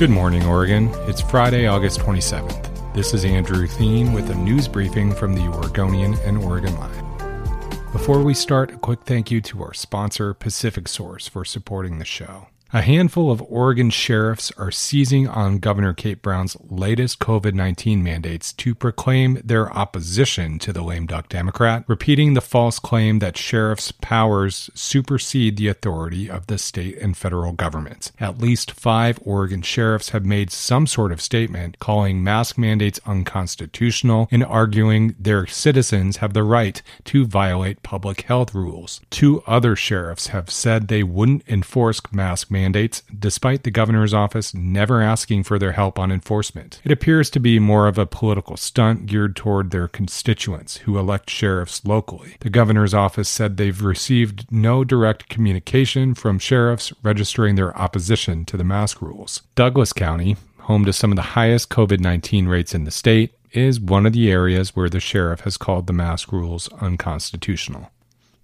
Good morning, Oregon. It's Friday, August 27th. This is Andrew Theen with a news briefing from the Oregonian and Oregon Live. Before we start, a quick thank you to our sponsor, Pacific Source, for supporting the show. A handful of Oregon sheriffs are seizing on Governor Kate Brown's latest COVID 19 mandates to proclaim their opposition to the lame duck Democrat, repeating the false claim that sheriffs' powers supersede the authority of the state and federal governments. At least five Oregon sheriffs have made some sort of statement calling mask mandates unconstitutional and arguing their citizens have the right to violate public health rules. Two other sheriffs have said they wouldn't enforce mask mandates mandates, despite the governor's office never asking for their help on enforcement. It appears to be more of a political stunt geared toward their constituents who elect sheriffs locally. The governor's office said they've received no direct communication from sheriffs registering their opposition to the mask rules. Douglas County, home to some of the highest COVID 19 rates in the state, is one of the areas where the sheriff has called the mask rules unconstitutional.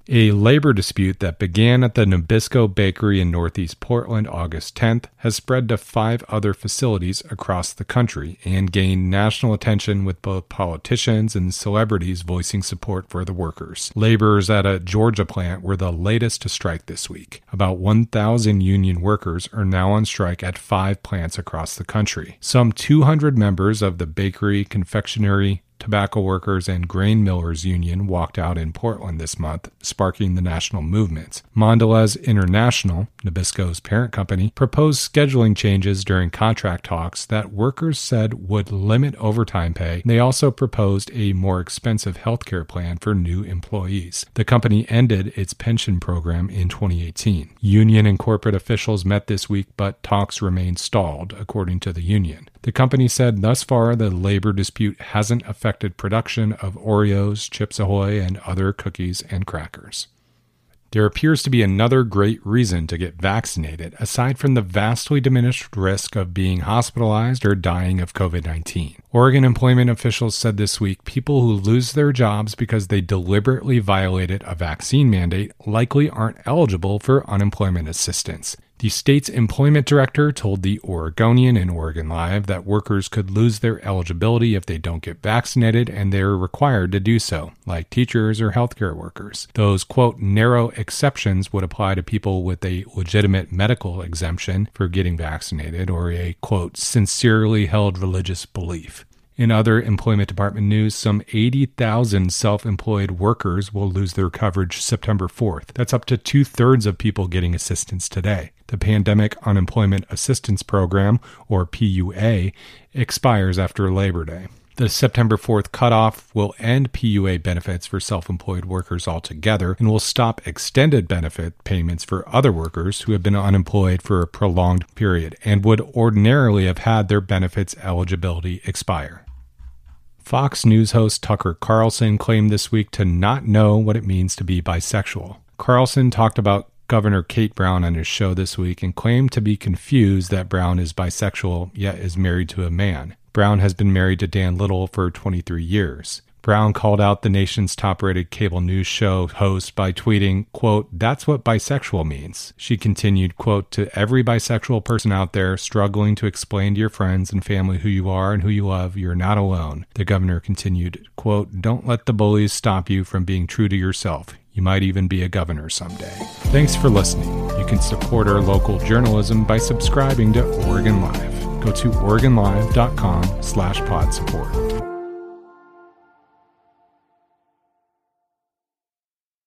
A labor dispute that began at the Nabisco Bakery in Northeast Portland August 10th has spread to five other facilities across the country and gained national attention with both politicians and celebrities voicing support for the workers. Laborers at a Georgia plant were the latest to strike this week. About 1,000 union workers are now on strike at five plants across the country. Some 200 members of the bakery, confectionery, Tobacco Workers and Grain Millers Union walked out in Portland this month, sparking the national movements. Mondelez International, Nabisco's parent company, proposed scheduling changes during contract talks that workers said would limit overtime pay. They also proposed a more expensive healthcare plan for new employees. The company ended its pension program in 2018. Union and corporate officials met this week, but talks remain stalled, according to the union. The company said thus far the labor dispute hasn't affected production of Oreos, Chips Ahoy, and other cookies and crackers. There appears to be another great reason to get vaccinated, aside from the vastly diminished risk of being hospitalized or dying of COVID 19. Oregon employment officials said this week people who lose their jobs because they deliberately violated a vaccine mandate likely aren't eligible for unemployment assistance. The state's employment director told the Oregonian and Oregon Live that workers could lose their eligibility if they don't get vaccinated and they're required to do so, like teachers or healthcare workers. Those, quote, narrow exceptions would apply to people with a legitimate medical exemption for getting vaccinated or a, quote, sincerely held religious belief. In other employment department news, some 80,000 self employed workers will lose their coverage September 4th. That's up to two thirds of people getting assistance today. The Pandemic Unemployment Assistance Program, or PUA, expires after Labor Day. The September 4th cutoff will end PUA benefits for self employed workers altogether and will stop extended benefit payments for other workers who have been unemployed for a prolonged period and would ordinarily have had their benefits eligibility expire. Fox News host Tucker Carlson claimed this week to not know what it means to be bisexual. Carlson talked about Governor Kate Brown on his show this week and claimed to be confused that Brown is bisexual yet is married to a man. Brown has been married to Dan Little for 23 years. Brown called out the nation's top-rated cable news show host by tweeting, quote, that's what bisexual means. She continued, quote, to every bisexual person out there struggling to explain to your friends and family who you are and who you love, you're not alone. The governor continued, quote, don't let the bullies stop you from being true to yourself. You might even be a governor someday. Thanks for listening. You can support our local journalism by subscribing to Oregon Live. Go to OregonLive.com slash pod support.